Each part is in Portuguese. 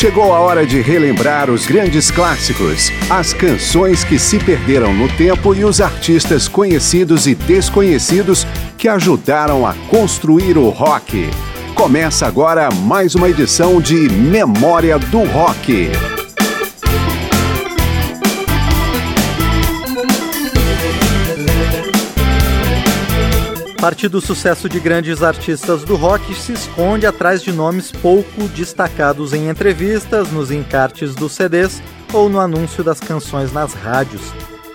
Chegou a hora de relembrar os grandes clássicos, as canções que se perderam no tempo e os artistas conhecidos e desconhecidos que ajudaram a construir o rock. Começa agora mais uma edição de Memória do Rock. Parte do sucesso de grandes artistas do rock se esconde atrás de nomes pouco destacados em entrevistas, nos encartes dos CDs ou no anúncio das canções nas rádios.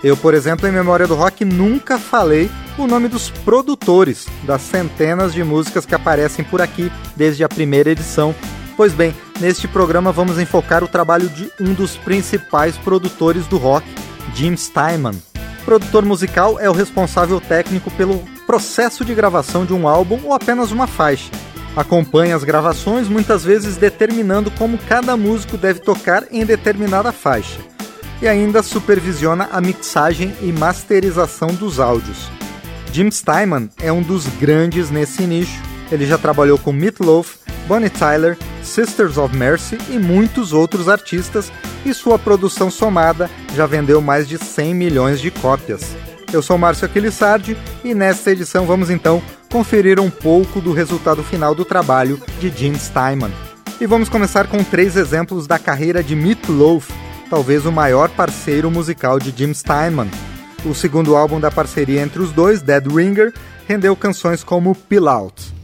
Eu, por exemplo, em Memória do Rock, nunca falei o nome dos produtores das centenas de músicas que aparecem por aqui desde a primeira edição. Pois bem, neste programa vamos enfocar o trabalho de um dos principais produtores do rock, Jim Steinman. O produtor musical é o responsável técnico pelo processo de gravação de um álbum ou apenas uma faixa. Acompanha as gravações, muitas vezes determinando como cada músico deve tocar em determinada faixa. E ainda supervisiona a mixagem e masterização dos áudios. Jim Steinman é um dos grandes nesse nicho. Ele já trabalhou com Meatloaf, Bonnie Tyler, Sisters of Mercy e muitos outros artistas, e sua produção somada já vendeu mais de 100 milhões de cópias. Eu sou Márcio Aquilissardi e nesta edição vamos então conferir um pouco do resultado final do trabalho de Jim Steinman. E vamos começar com três exemplos da carreira de Meat Loaf, talvez o maior parceiro musical de Jim Steinman. O segundo álbum da parceria entre os dois, Dead Ringer, rendeu canções como Pill Out.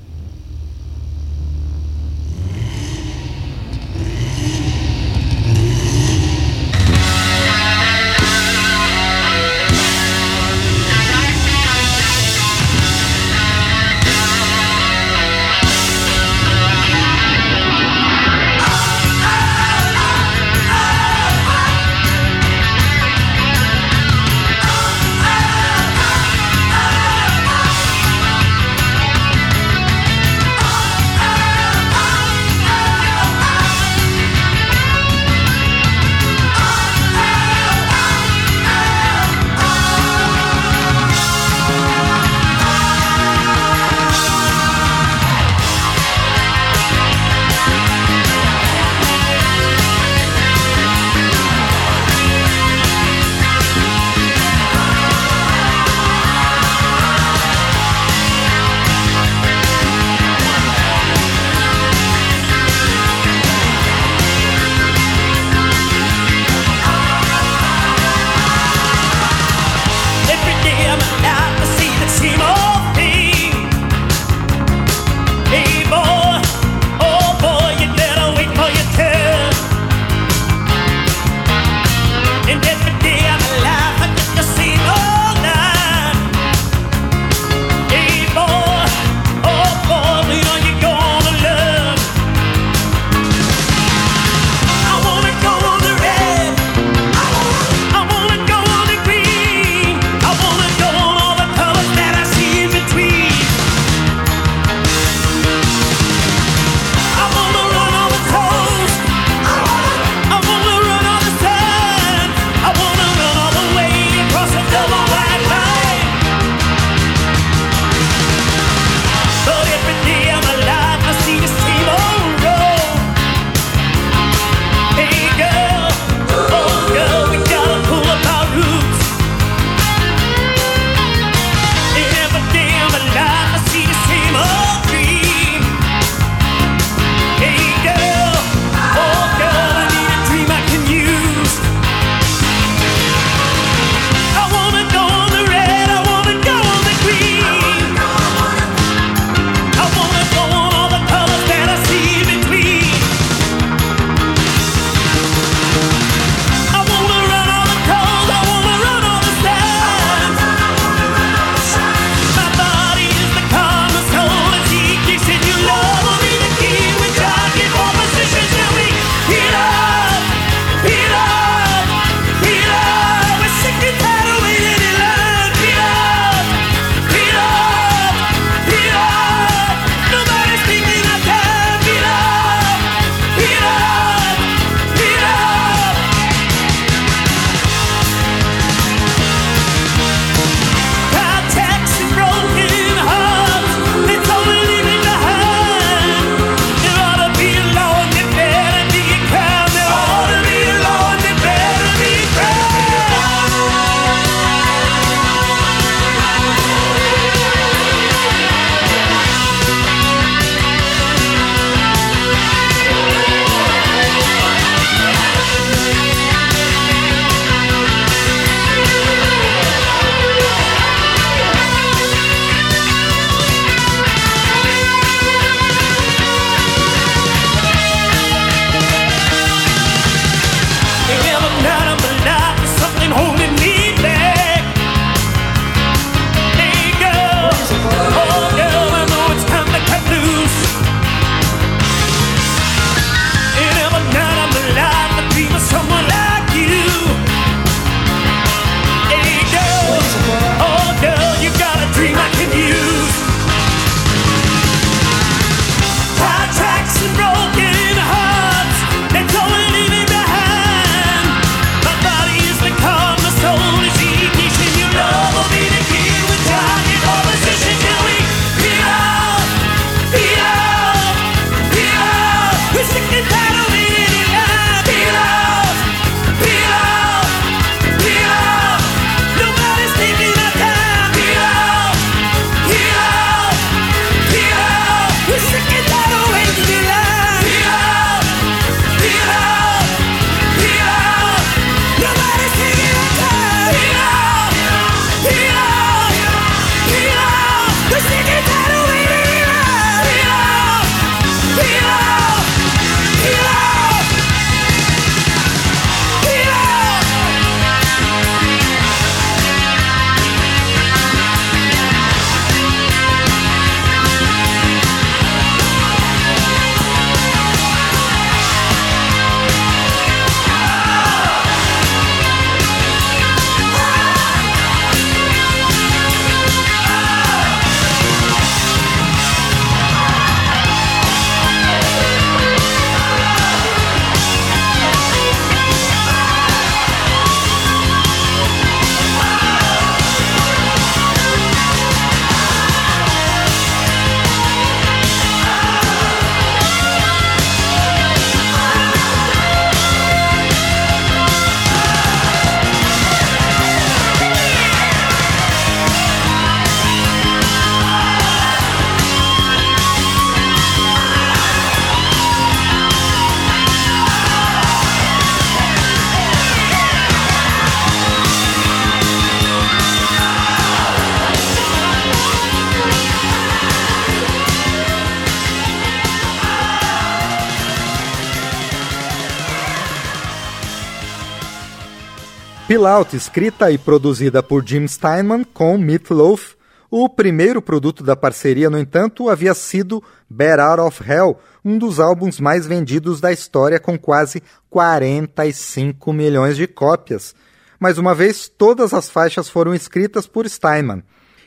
Spill Out, escrita e produzida por Jim Steinman com Meat Loaf. O primeiro produto da parceria, no entanto, havia sido Bad Out of Hell, um dos álbuns mais vendidos da história com quase 45 milhões de cópias. Mais uma vez, todas as faixas foram escritas por Steinman.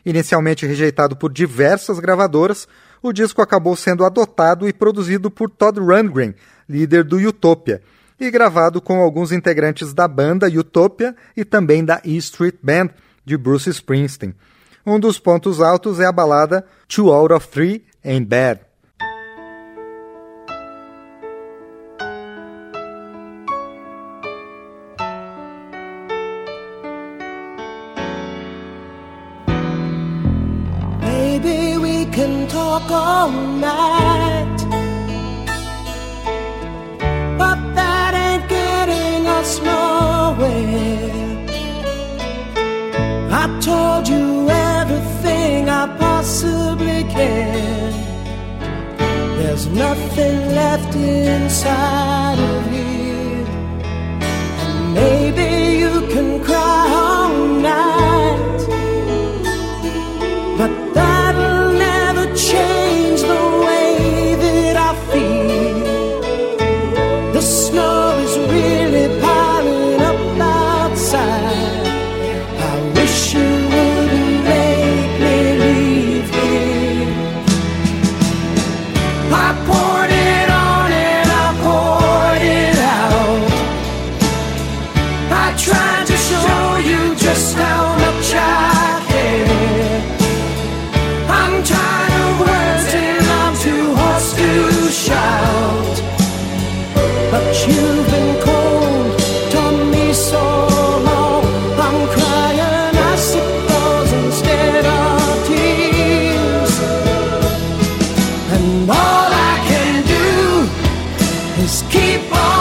Inicialmente rejeitado por diversas gravadoras, o disco acabou sendo adotado e produzido por Todd Rundgren, líder do Utopia, e gravado com alguns integrantes da banda Utopia e também da E Street Band, de Bruce Springsteen. Um dos pontos altos é a balada Two Out of Three Ain't Bad. We can talk all night. Nothing left inside is keep on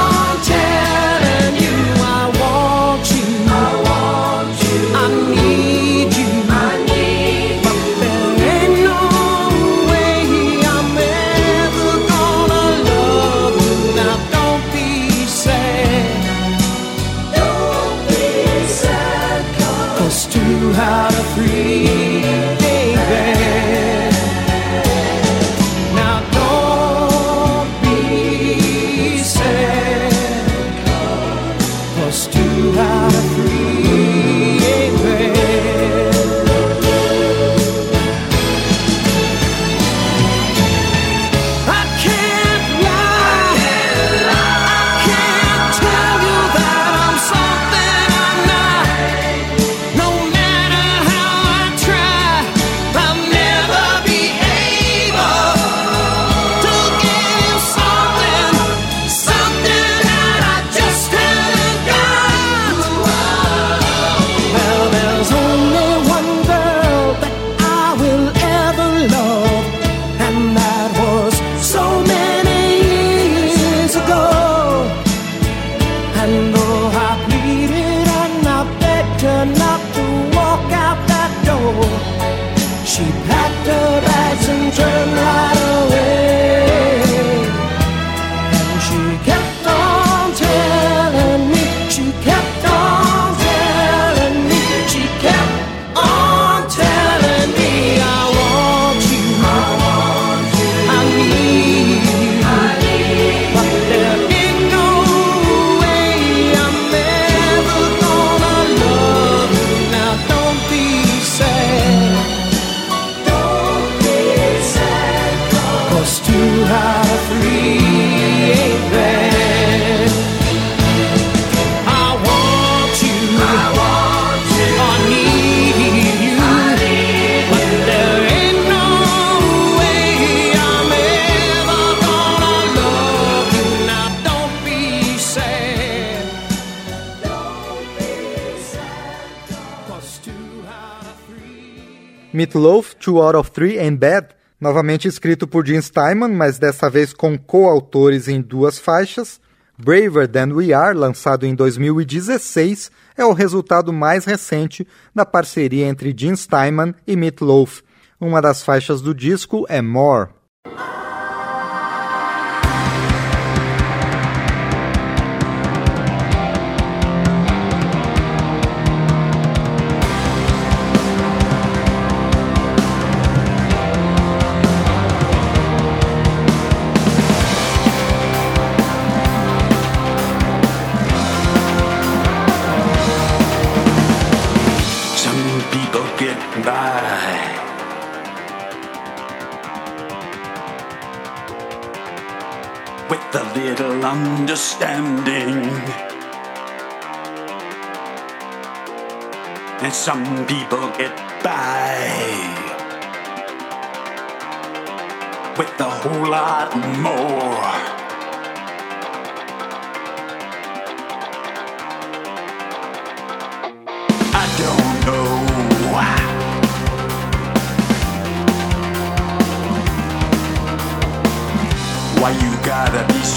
Meatloaf, Two Out of Three and Bad, novamente escrito por Jim Steinman, mas dessa vez com coautores em duas faixas. Braver Than We Are, lançado em 2016, é o resultado mais recente da parceria entre Jim Steinman e Meatloaf. Uma das faixas do disco é More. Bye. With a little understanding. And some people get by with a whole lot more.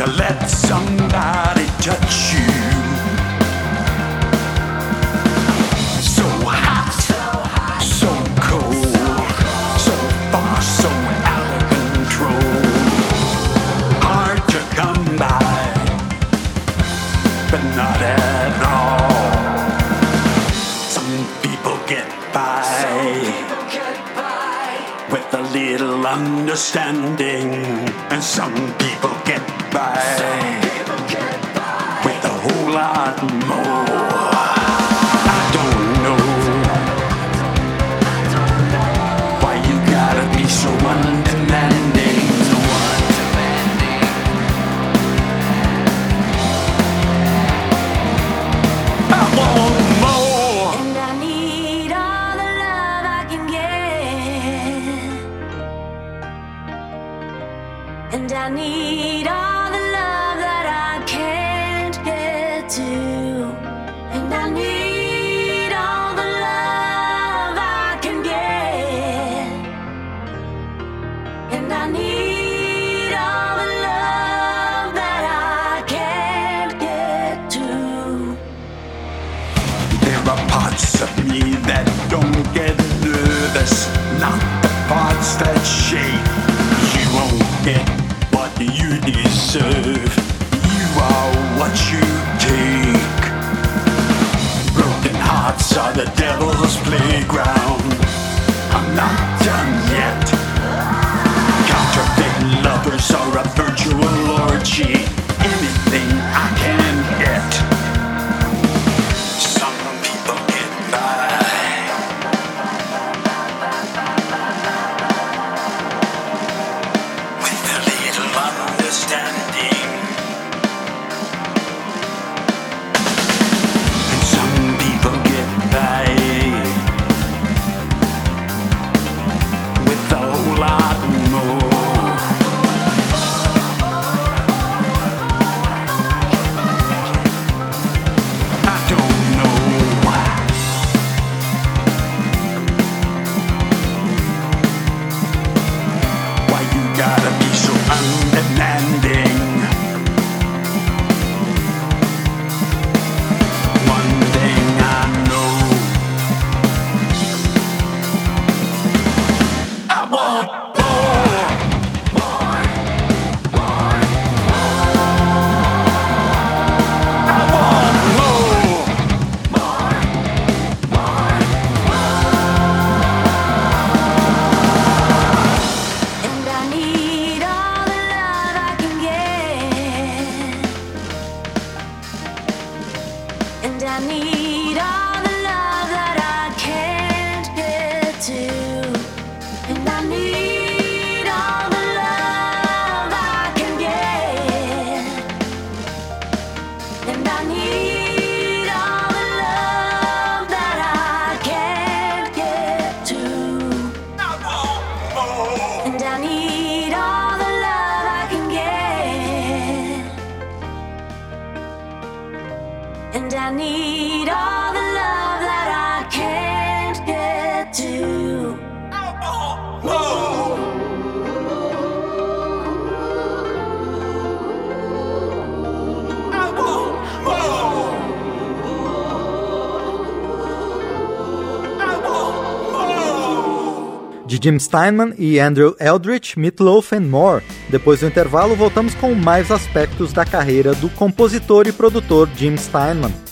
to let some die. Understanding, and some people get by with a whole lot more. Nervous, not the parts that shake. You won't get what you deserve. You are what you take. Broken hearts are the devil's playground. I'm not done yet. Counterfeit lovers are a I need. Jim Steinman e Andrew Eldritch, Meatloaf and More. Depois do intervalo, voltamos com mais aspectos da carreira do compositor e produtor Jim Steinman.